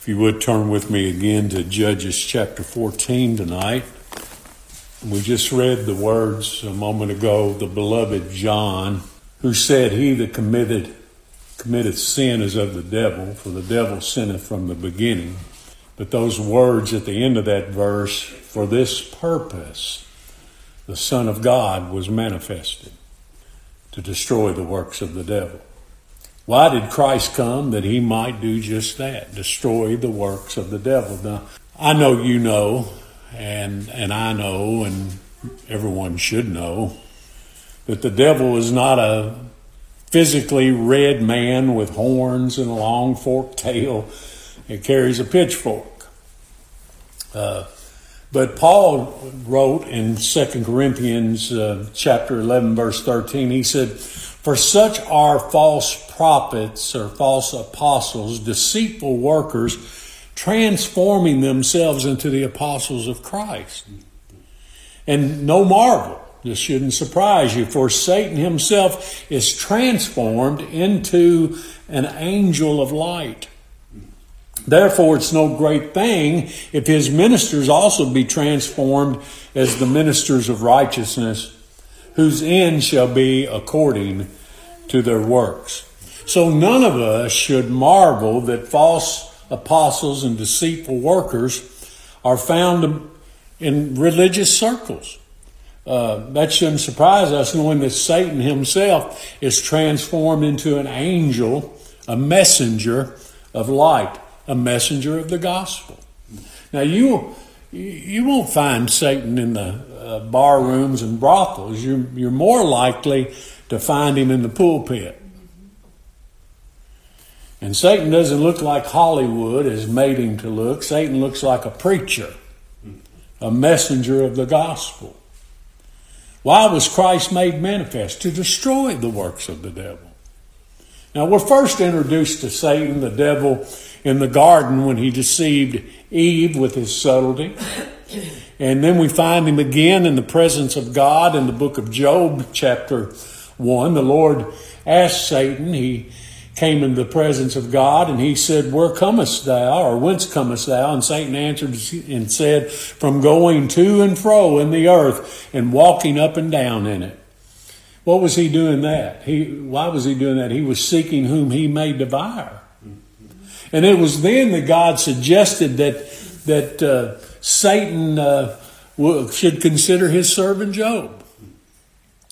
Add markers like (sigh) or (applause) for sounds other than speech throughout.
If you would turn with me again to Judges chapter 14 tonight. We just read the words a moment ago, the beloved John, who said, He that committed committeth sin is of the devil, for the devil sinneth from the beginning. But those words at the end of that verse, for this purpose, the Son of God was manifested to destroy the works of the devil. Why did Christ come? That he might do just that, destroy the works of the devil. Now, I know you know, and, and I know, and everyone should know, that the devil is not a physically red man with horns and a long forked tail and carries a pitchfork. Uh, but Paul wrote in 2 Corinthians uh, chapter 11 verse 13, he said, For such are false prophets or false apostles, deceitful workers, transforming themselves into the apostles of Christ. And no marvel, this shouldn't surprise you, for Satan himself is transformed into an angel of light. Therefore, it's no great thing if his ministers also be transformed as the ministers of righteousness, whose end shall be according to their works. So none of us should marvel that false apostles and deceitful workers are found in religious circles. Uh, that shouldn't surprise us knowing that Satan himself is transformed into an angel, a messenger of light a messenger of the gospel. Now you you won't find Satan in the uh, bar rooms and brothels. You're, you're more likely to find him in the pulpit. And Satan doesn't look like Hollywood has made him to look. Satan looks like a preacher, a messenger of the gospel. Why was Christ made manifest? To destroy the works of the devil. Now, we're first introduced to Satan, the devil, in the garden when he deceived Eve with his subtlety. And then we find him again in the presence of God in the book of Job, chapter 1. The Lord asked Satan, he came in the presence of God, and he said, Where comest thou, or whence comest thou? And Satan answered and said, From going to and fro in the earth and walking up and down in it. What was he doing that? He, why was he doing that? He was seeking whom he may devour. And it was then that God suggested that, that uh, Satan uh, should consider his servant Job.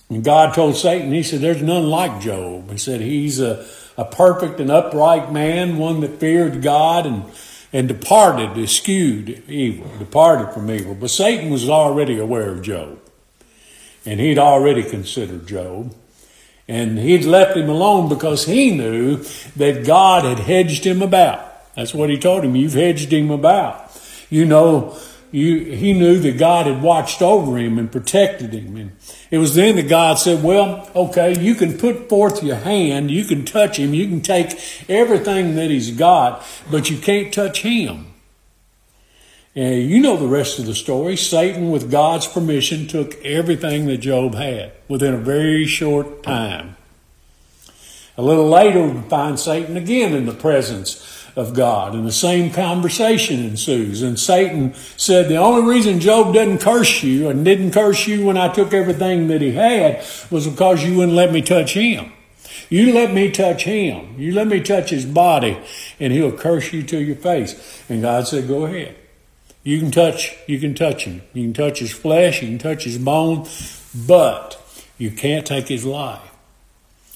And God told Satan, He said, There's none like Job. He said, He's a, a perfect and upright man, one that feared God and, and departed, eschewed evil, departed from evil. But Satan was already aware of Job. And he'd already considered Job. And he'd left him alone because he knew that God had hedged him about. That's what he told him. You've hedged him about. You know, you, he knew that God had watched over him and protected him. And it was then that God said, well, okay, you can put forth your hand, you can touch him, you can take everything that he's got, but you can't touch him. And you know the rest of the story. Satan, with God's permission, took everything that Job had within a very short time. A little later, we find Satan again in the presence of God, and the same conversation ensues. And Satan said, The only reason Job didn't curse you and didn't curse you when I took everything that he had was because you wouldn't let me touch him. You let me touch him. You let me touch his body, and he'll curse you to your face. And God said, Go ahead. You can touch, you can touch him. You can touch his flesh, you can touch his bone, but you can't take his life.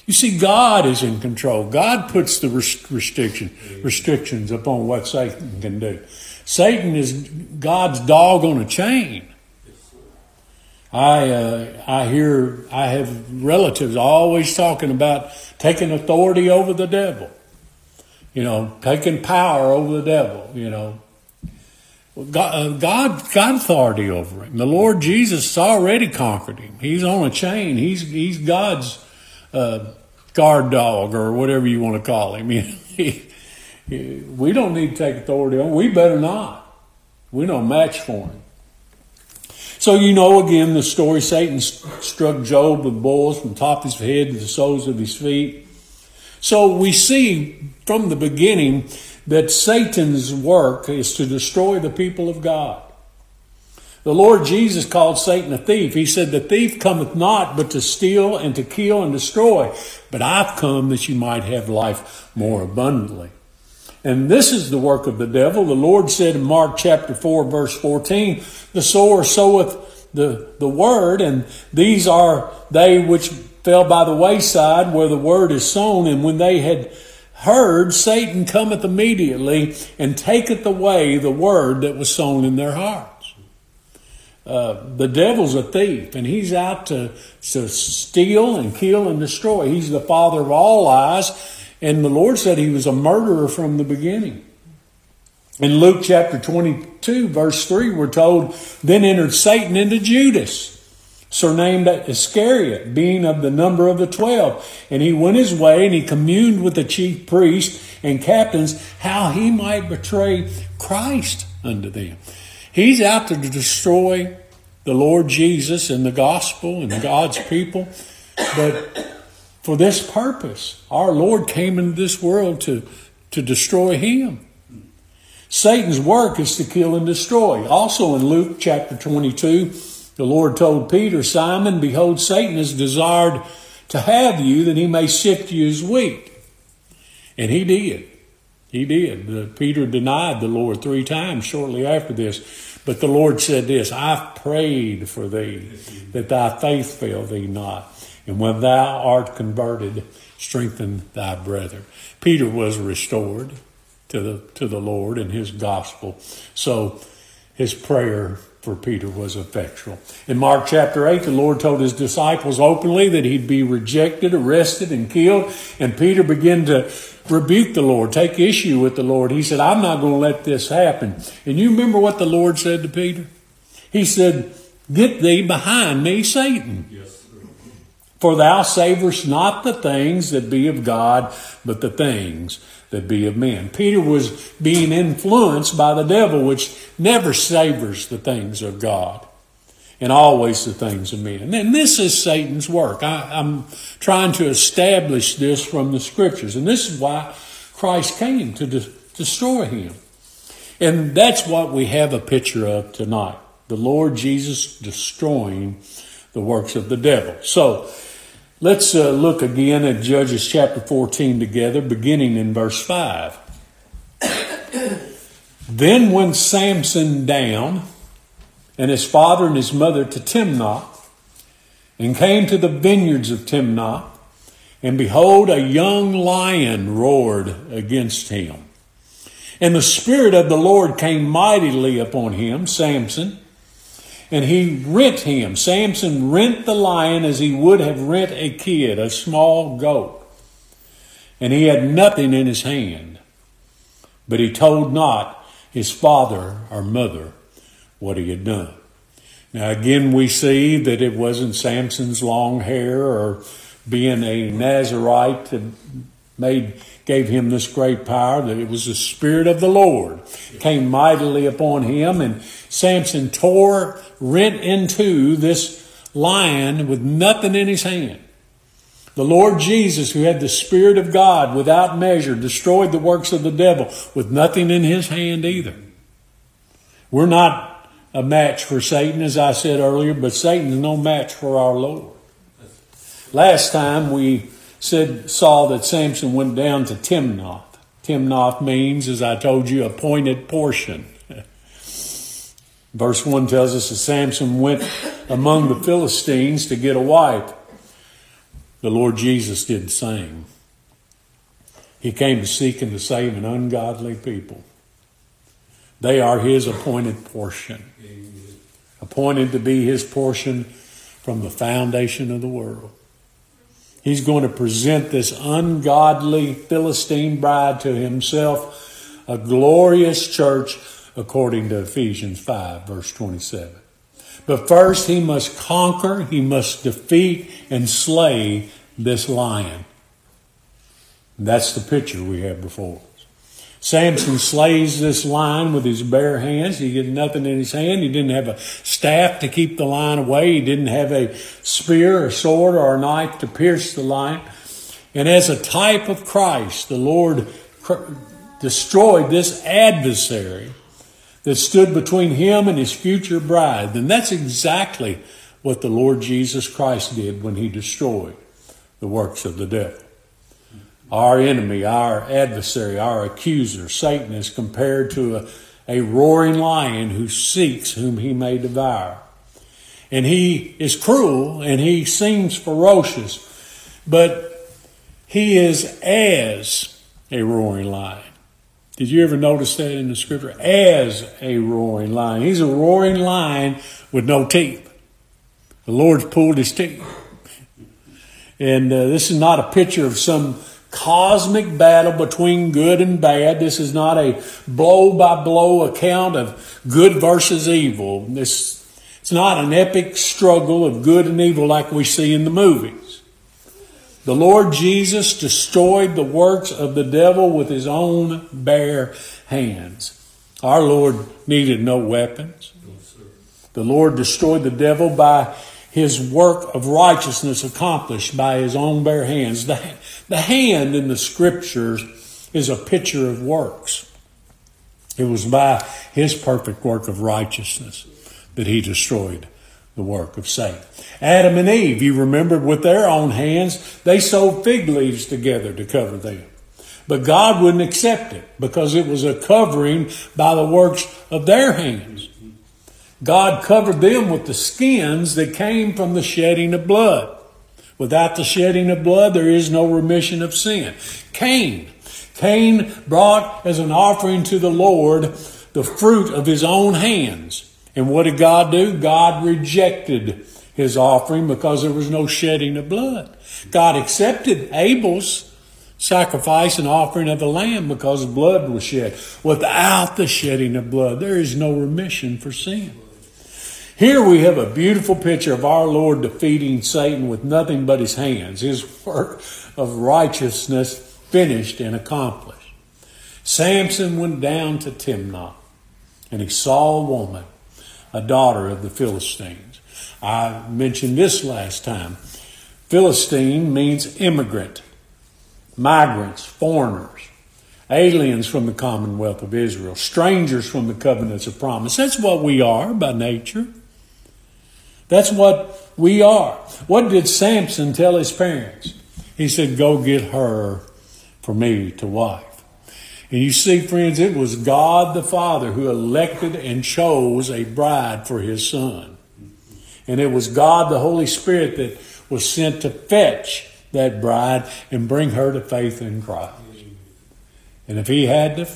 You see, God is in control. God puts the restriction, restrictions upon what Satan can do. Satan is God's dog on a chain. I uh, I hear I have relatives always talking about taking authority over the devil. You know, taking power over the devil. You know, God, uh, God got authority over him. The Lord Jesus already conquered him. He's on a chain. He's he's God's uh, guard dog or whatever you want to call him. (laughs) we don't need to take authority on. We better not. We don't match for him. So you know again the story. Satan struck Job with boils from the top of his head to the soles of his feet. So we see from the beginning that Satan's work is to destroy the people of God. The Lord Jesus called Satan a thief. He said, The thief cometh not but to steal and to kill and destroy. But I've come that you might have life more abundantly. And this is the work of the devil. The Lord said in Mark chapter 4, verse 14, The sower soweth the, the word, and these are they which fell by the wayside where the word is sown. And when they had heard, Satan cometh immediately and taketh away the word that was sown in their heart. Uh, the devil's a thief, and he's out to, to steal and kill and destroy. He's the father of all lies, and the Lord said he was a murderer from the beginning. In Luke chapter 22, verse 3, we're told, Then entered Satan into Judas, surnamed Iscariot, being of the number of the twelve. And he went his way, and he communed with the chief priests and captains how he might betray Christ unto them. He's out to destroy the Lord Jesus and the gospel and God's people. But for this purpose, our Lord came into this world to, to destroy him. Satan's work is to kill and destroy. Also in Luke chapter 22, the Lord told Peter, Simon, behold, Satan has desired to have you that he may sift you as wheat. And he did. He did. Peter denied the Lord three times shortly after this. But the Lord said this I've prayed for thee, that thy faith fail thee not. And when thou art converted, strengthen thy brethren. Peter was restored to the, to the Lord and his gospel. So his prayer for Peter was effectual. In Mark chapter 8, the Lord told his disciples openly that he'd be rejected, arrested, and killed. And Peter began to rebuke the Lord, take issue with the Lord. He said, I'm not going to let this happen. And you remember what the Lord said to Peter? He said, Get thee behind me, Satan. Yes. For thou savorest not the things that be of God, but the things that be of men. Peter was being influenced by the devil, which never savors the things of God and always the things of men. And this is Satan's work. I, am trying to establish this from the scriptures. And this is why Christ came to de- destroy him. And that's what we have a picture of tonight the Lord Jesus destroying the works of the devil. So, Let's uh, look again at Judges chapter 14 together, beginning in verse 5. (coughs) then went Samson down, and his father and his mother to Timnah, and came to the vineyards of Timnah, and behold, a young lion roared against him. And the Spirit of the Lord came mightily upon him, Samson, and he rent him. Samson rent the lion as he would have rent a kid, a small goat. And he had nothing in his hand. But he told not his father or mother what he had done. Now, again, we see that it wasn't Samson's long hair or being a Nazarite that made gave him this great power, that it was the Spirit of the Lord came mightily upon him, and Samson tore, rent into this lion with nothing in his hand. The Lord Jesus, who had the Spirit of God without measure, destroyed the works of the devil with nothing in his hand either. We're not a match for Satan, as I said earlier, but Satan's no match for our Lord. Last time we said saw that Samson went down to Timnath. Timnath means, as I told you, appointed portion. Verse 1 tells us that Samson went among the Philistines to get a wife. The Lord Jesus did the same. He came to seek and to save an ungodly people. They are his appointed portion. Appointed to be his portion from the foundation of the world. He's going to present this ungodly Philistine bride to himself, a glorious church, according to Ephesians 5, verse 27. But first, he must conquer, he must defeat and slay this lion. That's the picture we have before. Samson slays this lion with his bare hands. He had nothing in his hand. He didn't have a staff to keep the lion away. He didn't have a spear, a sword, or a knife to pierce the lion. And as a type of Christ, the Lord destroyed this adversary that stood between him and his future bride, And that's exactly what the Lord Jesus Christ did when he destroyed the works of the devil. Our enemy, our adversary, our accuser, Satan, is compared to a, a roaring lion who seeks whom he may devour. And he is cruel and he seems ferocious, but he is as a roaring lion. Did you ever notice that in the scripture? As a roaring lion. He's a roaring lion with no teeth. The Lord's pulled his teeth. And uh, this is not a picture of some cosmic battle between good and bad. This is not a blow by blow account of good versus evil. This, it's not an epic struggle of good and evil like we see in the movies. The Lord Jesus destroyed the works of the devil with his own bare hands. Our Lord needed no weapons. The Lord destroyed the devil by his work of righteousness accomplished by his own bare hands. The, the hand in the scriptures is a picture of works. It was by his perfect work of righteousness that he destroyed the work of Satan. Adam and Eve, you remember, with their own hands, they sewed fig leaves together to cover them. But God wouldn't accept it because it was a covering by the works of their hands. God covered them with the skins that came from the shedding of blood. Without the shedding of blood, there is no remission of sin. Cain. Cain brought as an offering to the Lord the fruit of his own hands. And what did God do? God rejected his offering because there was no shedding of blood. God accepted Abel's sacrifice and offering of the lamb because blood was shed. Without the shedding of blood, there is no remission for sin. Here we have a beautiful picture of our Lord defeating Satan with nothing but his hands, his work of righteousness finished and accomplished. Samson went down to Timnah and he saw a woman, a daughter of the Philistines. I mentioned this last time. Philistine means immigrant, migrants, foreigners, aliens from the commonwealth of Israel, strangers from the covenants of promise. That's what we are by nature. That's what we are. What did Samson tell his parents? He said, Go get her for me to wife. And you see, friends, it was God the Father who elected and chose a bride for his son. And it was God the Holy Spirit that was sent to fetch that bride and bring her to faith in Christ. And if he had to,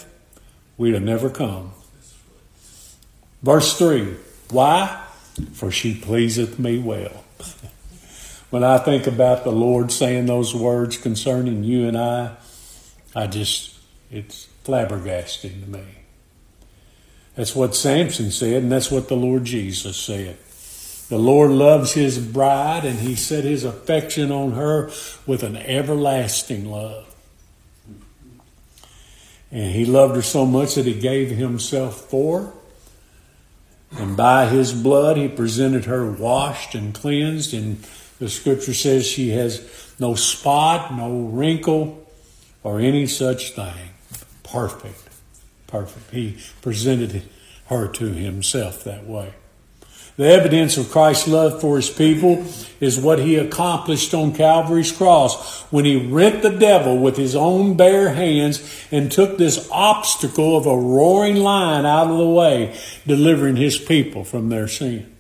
we'd have never come. Verse 3 Why? For she pleaseth me well. (laughs) when I think about the Lord saying those words concerning you and I, I just, it's flabbergasting to me. That's what Samson said, and that's what the Lord Jesus said. The Lord loves his bride, and he set his affection on her with an everlasting love. And he loved her so much that he gave himself for her. And by his blood, he presented her washed and cleansed. And the scripture says she has no spot, no wrinkle, or any such thing. Perfect. Perfect. He presented her to himself that way. The evidence of Christ's love for his people is what he accomplished on Calvary's cross when he rent the devil with his own bare hands and took this obstacle of a roaring lion out of the way, delivering his people from their sin.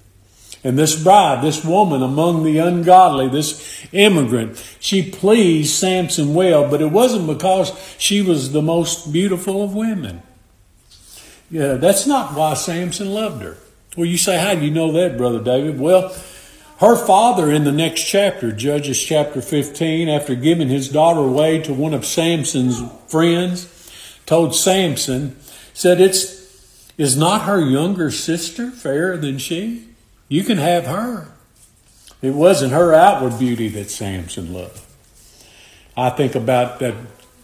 And this bride, this woman among the ungodly, this immigrant, she pleased Samson well, but it wasn't because she was the most beautiful of women. Yeah, that's not why Samson loved her. Well, you say, how do you know that, Brother David? Well, her father in the next chapter, Judges chapter 15, after giving his daughter away to one of Samson's friends, told Samson, said, It's is not her younger sister fairer than she? You can have her. It wasn't her outward beauty that Samson loved. I think about that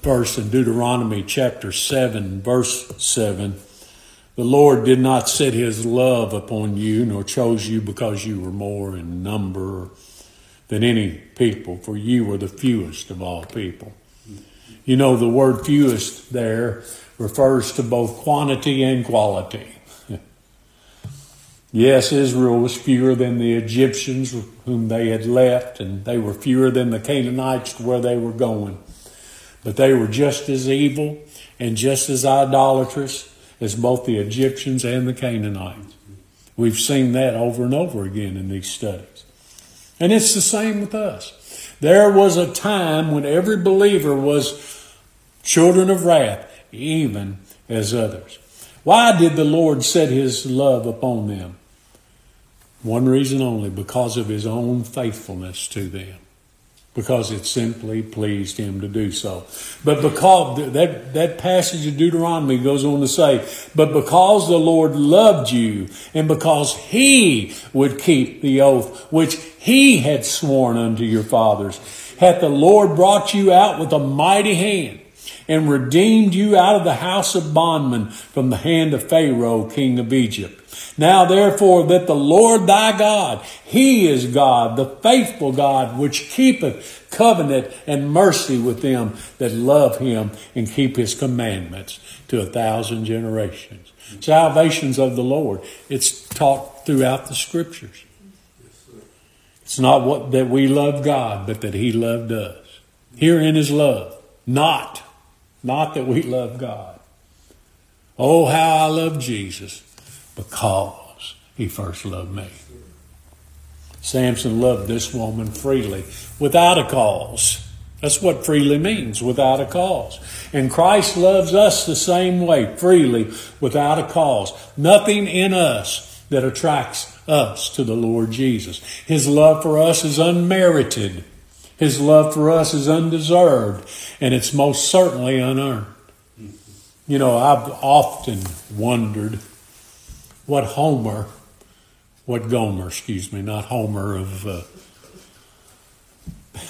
verse in Deuteronomy chapter 7, verse 7 the Lord did not set his love upon you, nor chose you because you were more in number than any people, for you were the fewest of all people. You know, the word fewest there refers to both quantity and quality. (laughs) yes, Israel was fewer than the Egyptians whom they had left, and they were fewer than the Canaanites to where they were going. But they were just as evil and just as idolatrous as both the Egyptians and the Canaanites. We've seen that over and over again in these studies. And it's the same with us. There was a time when every believer was children of wrath, even as others. Why did the Lord set his love upon them? One reason only because of his own faithfulness to them because it simply pleased him to do so. But because that, that passage of Deuteronomy goes on to say, but because the Lord loved you and because he would keep the oath which he had sworn unto your fathers, hath the Lord brought you out with a mighty hand and redeemed you out of the house of bondmen from the hand of Pharaoh, king of Egypt. Now therefore that the Lord thy God, he is God, the faithful God, which keepeth covenant and mercy with them that love him and keep his commandments to a thousand generations. Salvation's of the Lord. It's taught throughout the scriptures. It's not what that we love God, but that he loved us. Herein is love. Not, not that we love God. Oh, how I love Jesus because he first loved me. Samson loved this woman freely, without a cause. That's what freely means, without a cause. And Christ loves us the same way, freely, without a cause. Nothing in us that attracts us to the Lord Jesus. His love for us is unmerited. His love for us is undeserved, and it's most certainly unearned. You know, I've often wondered what Homer, what Gomer, excuse me, not Homer of uh, (laughs)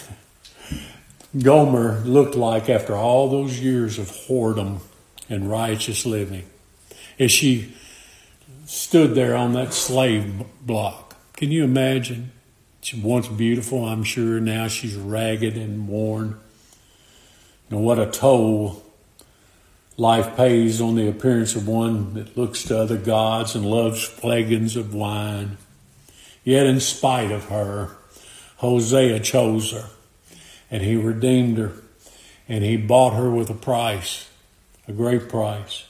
Gomer looked like after all those years of whoredom and righteous living as she stood there on that slave block. Can you imagine? She once beautiful, I'm sure. Now she's ragged and worn. And what a toll Life pays on the appearance of one that looks to other gods and loves flagons of wine. Yet, in spite of her, Hosea chose her, and he redeemed her, and he bought her with a price, a great price.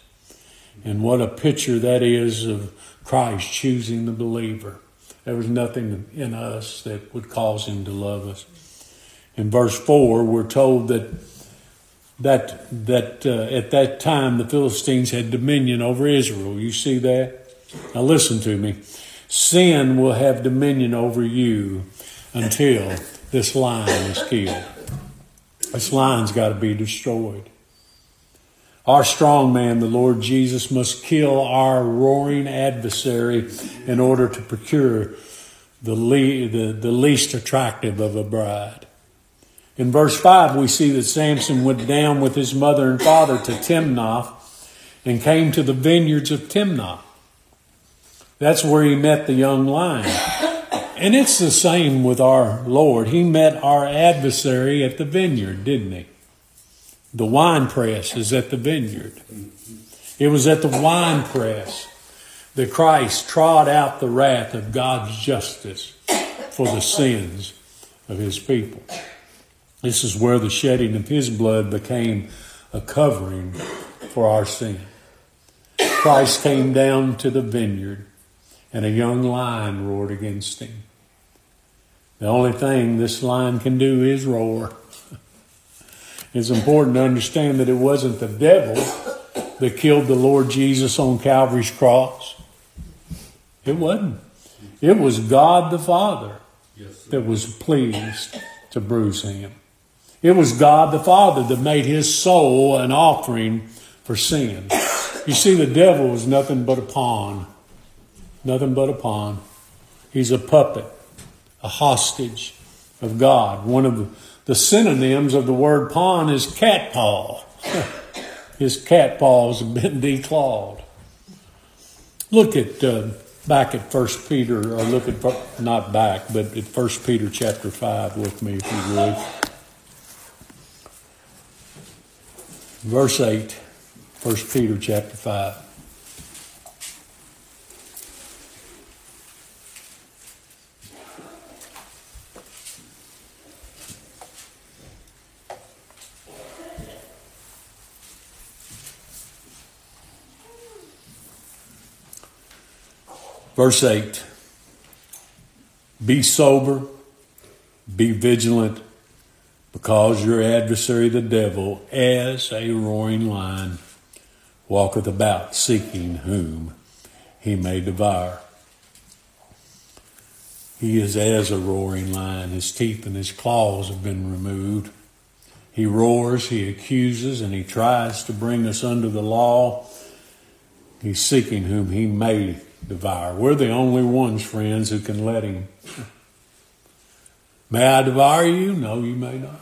And what a picture that is of Christ choosing the believer. There was nothing in us that would cause him to love us. In verse 4, we're told that that that uh, at that time the Philistines had dominion over Israel. You see that? Now listen to me. Sin will have dominion over you until this lion is killed. This lion's got to be destroyed. Our strong man, the Lord Jesus, must kill our roaring adversary in order to procure the, le- the, the least attractive of a bride. In verse 5, we see that Samson went down with his mother and father to Timnath and came to the vineyards of Timnath. That's where he met the young lion. And it's the same with our Lord. He met our adversary at the vineyard, didn't he? The wine press is at the vineyard. It was at the wine press that Christ trod out the wrath of God's justice for the sins of his people. This is where the shedding of his blood became a covering for our sin. Christ came down to the vineyard, and a young lion roared against him. The only thing this lion can do is roar. (laughs) It's important to understand that it wasn't the devil that killed the Lord Jesus on Calvary's cross. It wasn't. It was God the Father that was pleased to bruise him. It was God the Father that made his soul an offering for sin. You see, the devil was nothing but a pawn. Nothing but a pawn. He's a puppet, a hostage of God. One of the synonyms of the word pawn is cat paw. (laughs) His cat paws have been declawed. Look at uh, back at First Peter, or look at not back, but at First Peter chapter five with me, if you would. Verse 8 1 Peter chapter 5. Verse 8 Be sober, be vigilant, because your adversary the devil, as a roaring lion, walketh about seeking whom he may devour. He is as a roaring lion. His teeth and his claws have been removed. He roars, he accuses, and he tries to bring us under the law. He's seeking whom he may devour. We're the only ones, friends, who can let him. May I devour you? No, you may not.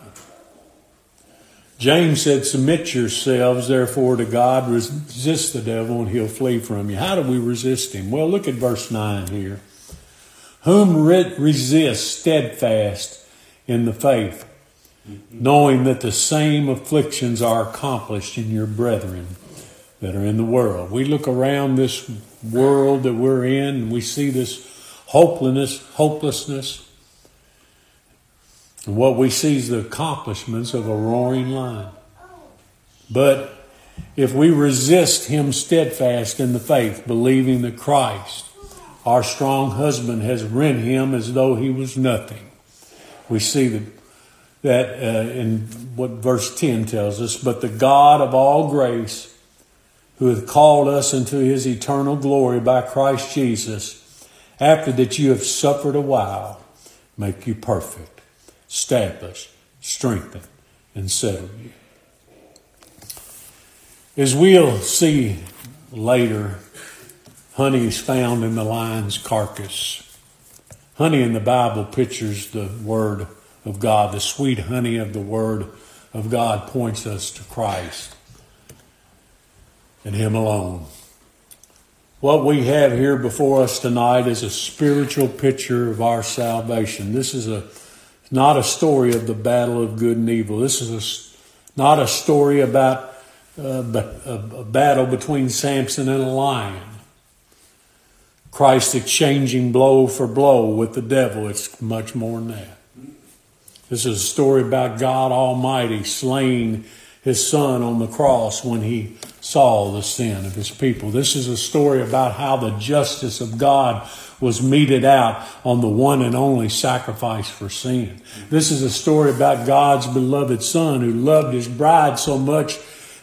James said, Submit yourselves, therefore, to God, resist the devil, and he'll flee from you. How do we resist him? Well, look at verse 9 here. Whom resist steadfast in the faith, knowing that the same afflictions are accomplished in your brethren that are in the world. We look around this world that we're in and we see this hopelessness, hopelessness. And what we see is the accomplishments of a roaring lion. But if we resist him steadfast in the faith, believing that Christ, our strong husband, has rent him as though he was nothing, we see that, that uh, in what verse 10 tells us, but the God of all grace, who hath called us into his eternal glory by Christ Jesus, after that you have suffered a while, make you perfect, establish, strengthen, and settle you. As we'll see later, honey is found in the lion's carcass. Honey in the Bible pictures the Word of God. The sweet honey of the Word of God points us to Christ and Him alone. What we have here before us tonight is a spiritual picture of our salvation. This is a not a story of the battle of good and evil. This is a, not a story about uh, a, a battle between Samson and a lion. Christ exchanging blow for blow with the devil. It's much more than that. This is a story about God Almighty slaying his son on the cross when he saw the sin of his people. This is a story about how the justice of God was meted out on the one and only sacrifice for sin. This is a story about God's beloved son who loved his bride so much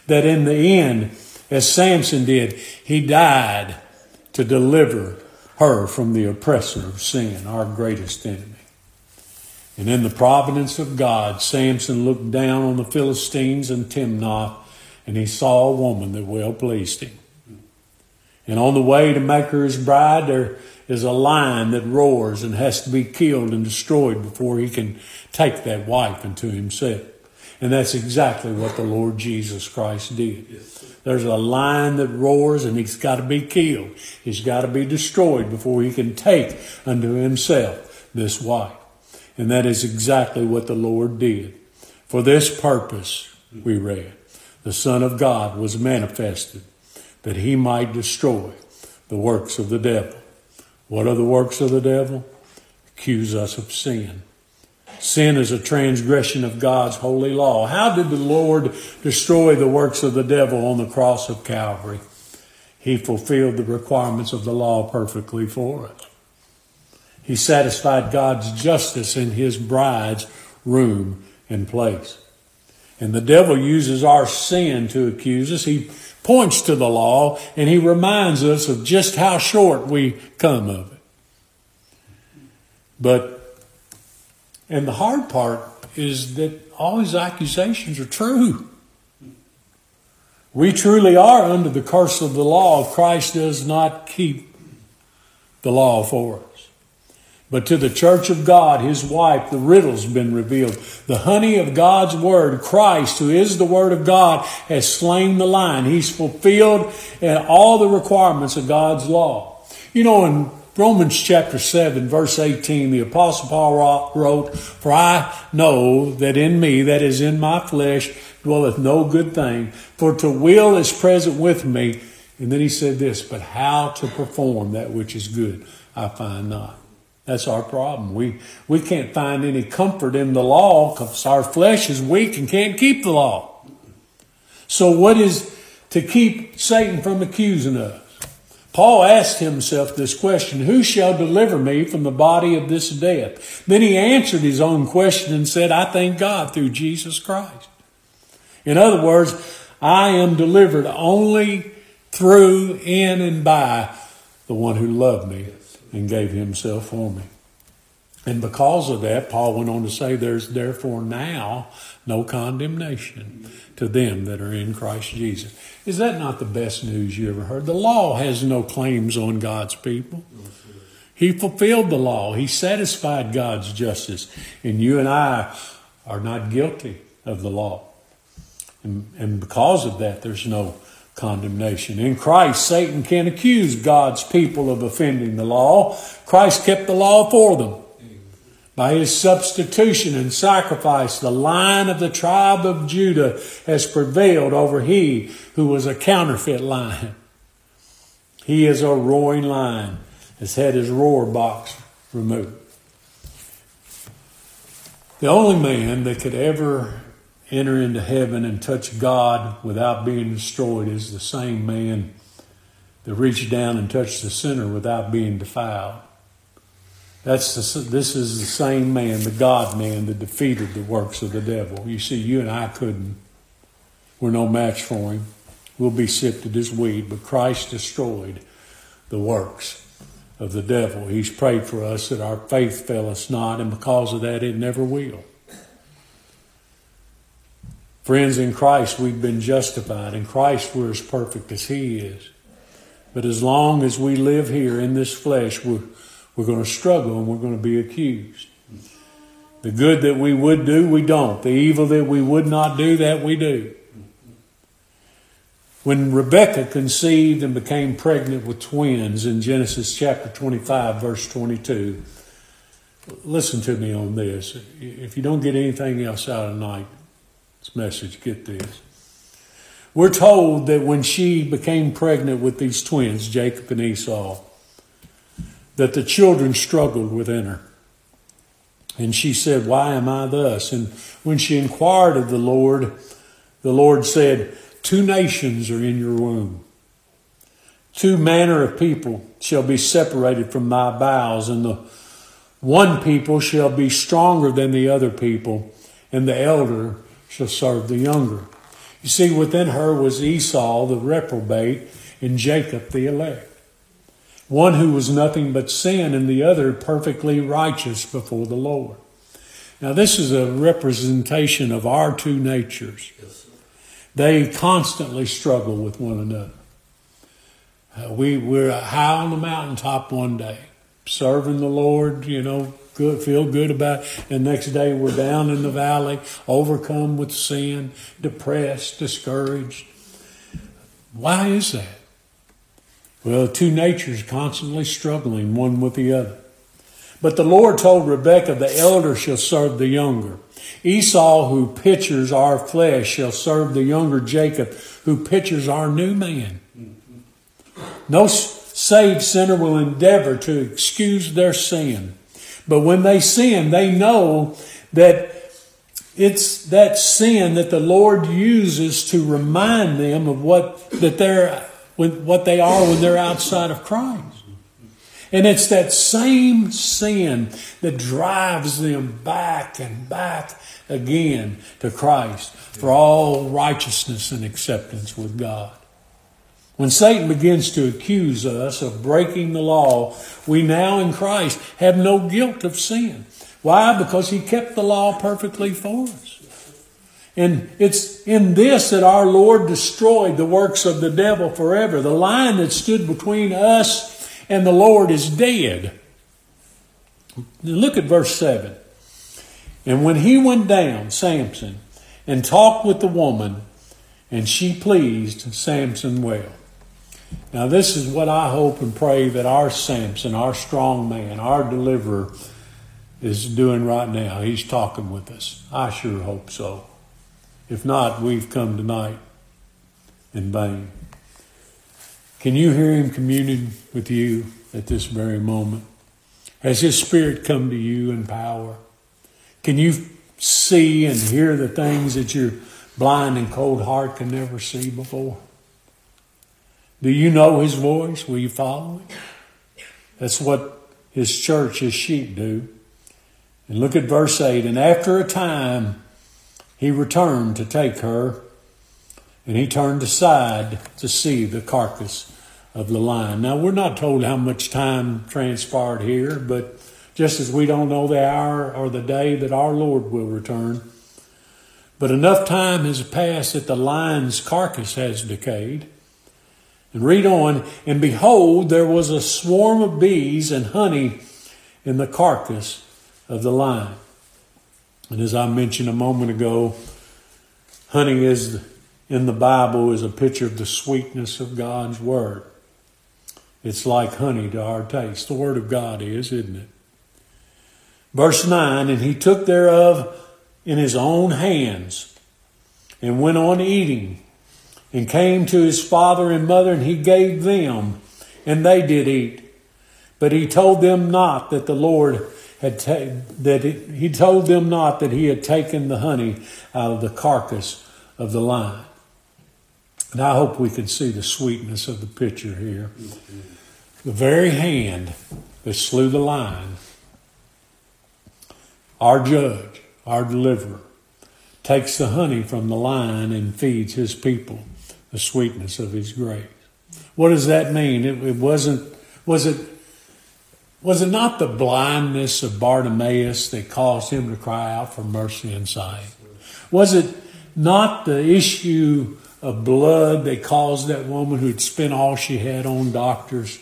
that in the end, as Samson did, he died to deliver her from the oppressor of sin, our greatest enemy. And in the providence of God, Samson looked down on the Philistines and Timnath and he saw a woman that well pleased him. And on the way to make her his bride, there is a lion that roars and has to be killed and destroyed before he can take that wife into himself. And that's exactly what the Lord Jesus Christ did. There's a lion that roars and he's got to be killed. He's got to be destroyed before he can take unto himself this wife. And that is exactly what the Lord did. For this purpose, we read the Son of God was manifested that he might destroy the works of the devil. What are the works of the devil? Accuse us of sin. Sin is a transgression of God's holy law. How did the Lord destroy the works of the devil on the cross of Calvary? He fulfilled the requirements of the law perfectly for us. He satisfied God's justice in his bride's room and place. And the devil uses our sin to accuse us. He points to the law and he reminds us of just how short we come of it. But, and the hard part is that all his accusations are true. We truly are under the curse of the law. Christ does not keep the law for us. But to the church of God, his wife, the riddle's been revealed. The honey of God's word, Christ, who is the word of God, has slain the lion. He's fulfilled uh, all the requirements of God's law. You know, in Romans chapter 7, verse 18, the Apostle Paul wrote, For I know that in me, that is in my flesh, dwelleth no good thing, for to will is present with me. And then he said this, but how to perform that which is good, I find not. That's our problem. We, we can't find any comfort in the law because our flesh is weak and can't keep the law. So what is to keep Satan from accusing us? Paul asked himself this question, who shall deliver me from the body of this death? Then he answered his own question and said, I thank God through Jesus Christ. In other words, I am delivered only through, in, and by the one who loved me and gave himself for me. And because of that, Paul went on to say, There's therefore now no condemnation to them that are in Christ Jesus. Is that not the best news you ever heard? The law has no claims on God's people. He fulfilled the law, He satisfied God's justice. And you and I are not guilty of the law. And, and because of that, there's no condemnation. In Christ, Satan can accuse God's people of offending the law. Christ kept the law for them. By his substitution and sacrifice, the line of the tribe of Judah has prevailed over he who was a counterfeit lion. He is a roaring lion, has had his roar box removed. The only man that could ever enter into heaven and touch God without being destroyed is the same man that reached down and touched the sinner without being defiled. That's the, this is the same man, the God man, that defeated the works of the devil. You see, you and I couldn't. We're no match for him. We'll be sifted as wheat, but Christ destroyed the works of the devil. He's prayed for us that our faith fail us not, and because of that, it never will. Friends, in Christ we've been justified. In Christ we're as perfect as He is. But as long as we live here in this flesh, we're, we're going to struggle and we're going to be accused. The good that we would do, we don't. The evil that we would not do, that we do. When Rebekah conceived and became pregnant with twins in Genesis chapter 25, verse 22, listen to me on this. If you don't get anything else out of night, this message, get this. We're told that when she became pregnant with these twins, Jacob and Esau, that the children struggled within her. And she said, Why am I thus? And when she inquired of the Lord, the Lord said, Two nations are in your womb. Two manner of people shall be separated from thy bowels, and the one people shall be stronger than the other people, and the elder shall serve the younger. You see, within her was Esau, the reprobate, and Jacob, the elect. One who was nothing but sin, and the other perfectly righteous before the Lord. Now, this is a representation of our two natures. They constantly struggle with one another. Uh, we, we're high on the mountaintop one day, serving the Lord, you know, good, feel good about it. And next day we're down in the valley, overcome with sin, depressed, discouraged. Why is that? Well, two natures constantly struggling one with the other. But the Lord told Rebekah, the elder shall serve the younger. Esau, who pictures our flesh, shall serve the younger Jacob, who pictures our new man. No saved sinner will endeavor to excuse their sin. But when they sin, they know that it's that sin that the Lord uses to remind them of what that they're what they are when they're outside of Christ. And it's that same sin that drives them back and back again to Christ for all righteousness and acceptance with God. When Satan begins to accuse us of breaking the law, we now in Christ have no guilt of sin. Why? Because he kept the law perfectly for us. And it's in this that our Lord destroyed the works of the devil forever. The line that stood between us and the Lord is dead. Look at verse 7. And when he went down, Samson, and talked with the woman, and she pleased Samson well. Now, this is what I hope and pray that our Samson, our strong man, our deliverer, is doing right now. He's talking with us. I sure hope so. If not, we've come tonight in vain. Can you hear him communing with you at this very moment? Has his spirit come to you in power? Can you see and hear the things that your blind and cold heart can never see before? Do you know his voice? Will you follow him? That's what his church, his sheep do. And look at verse 8. And after a time, he returned to take her, and he turned aside to see the carcass of the lion. Now, we're not told how much time transpired here, but just as we don't know the hour or the day that our Lord will return, but enough time has passed that the lion's carcass has decayed. And read on, and behold, there was a swarm of bees and honey in the carcass of the lion. And as I mentioned a moment ago, honey is in the Bible is a picture of the sweetness of God's word. It's like honey to our taste. The word of God is, isn't it? Verse 9, and he took thereof in his own hands and went on eating and came to his father and mother and he gave them and they did eat. But he told them not that the Lord had ta- that it, he told them not that he had taken the honey out of the carcass of the lion. And I hope we can see the sweetness of the picture here. The very hand that slew the lion, our judge, our deliverer, takes the honey from the lion and feeds his people the sweetness of his grace. What does that mean? It, it wasn't was it was it not the blindness of Bartimaeus that caused him to cry out for mercy and sight? Was it not the issue of blood that caused that woman who'd spent all she had on doctors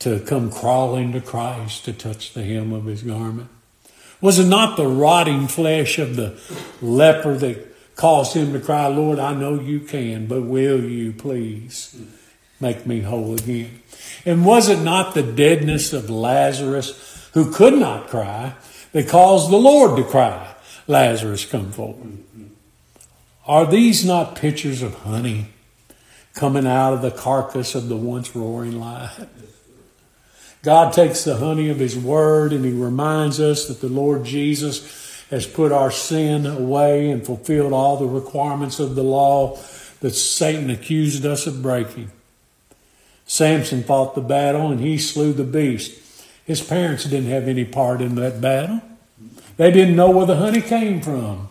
to come crawling to Christ to touch the hem of his garment? Was it not the rotting flesh of the leper that caused him to cry, Lord, I know you can, but will you please make me whole again? And was it not the deadness of Lazarus, who could not cry, that caused the Lord to cry, Lazarus, come forward? Are these not pictures of honey coming out of the carcass of the once roaring lion? God takes the honey of His Word and He reminds us that the Lord Jesus has put our sin away and fulfilled all the requirements of the law that Satan accused us of breaking. Samson fought the battle and he slew the beast. His parents didn't have any part in that battle. They didn't know where the honey came from,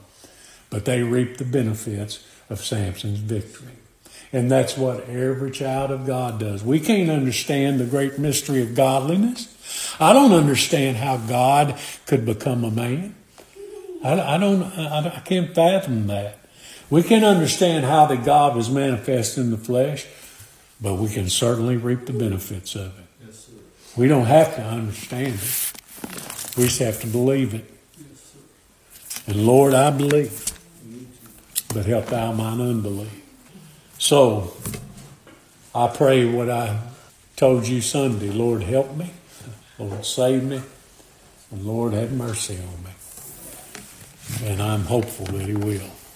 but they reaped the benefits of Samson's victory. And that's what every child of God does. We can't understand the great mystery of godliness. I don't understand how God could become a man. I, I don't. I, I can't fathom that. We can understand how that God was manifest in the flesh, but we can certainly reap the benefits of it. Yes, we don't have to understand it. We just have to believe it. Yes, and Lord, I believe, but help thou mine unbelief. So, I pray what I told you Sunday. Lord, help me. Lord, save me. And Lord, have mercy on me. And I'm hopeful that He will.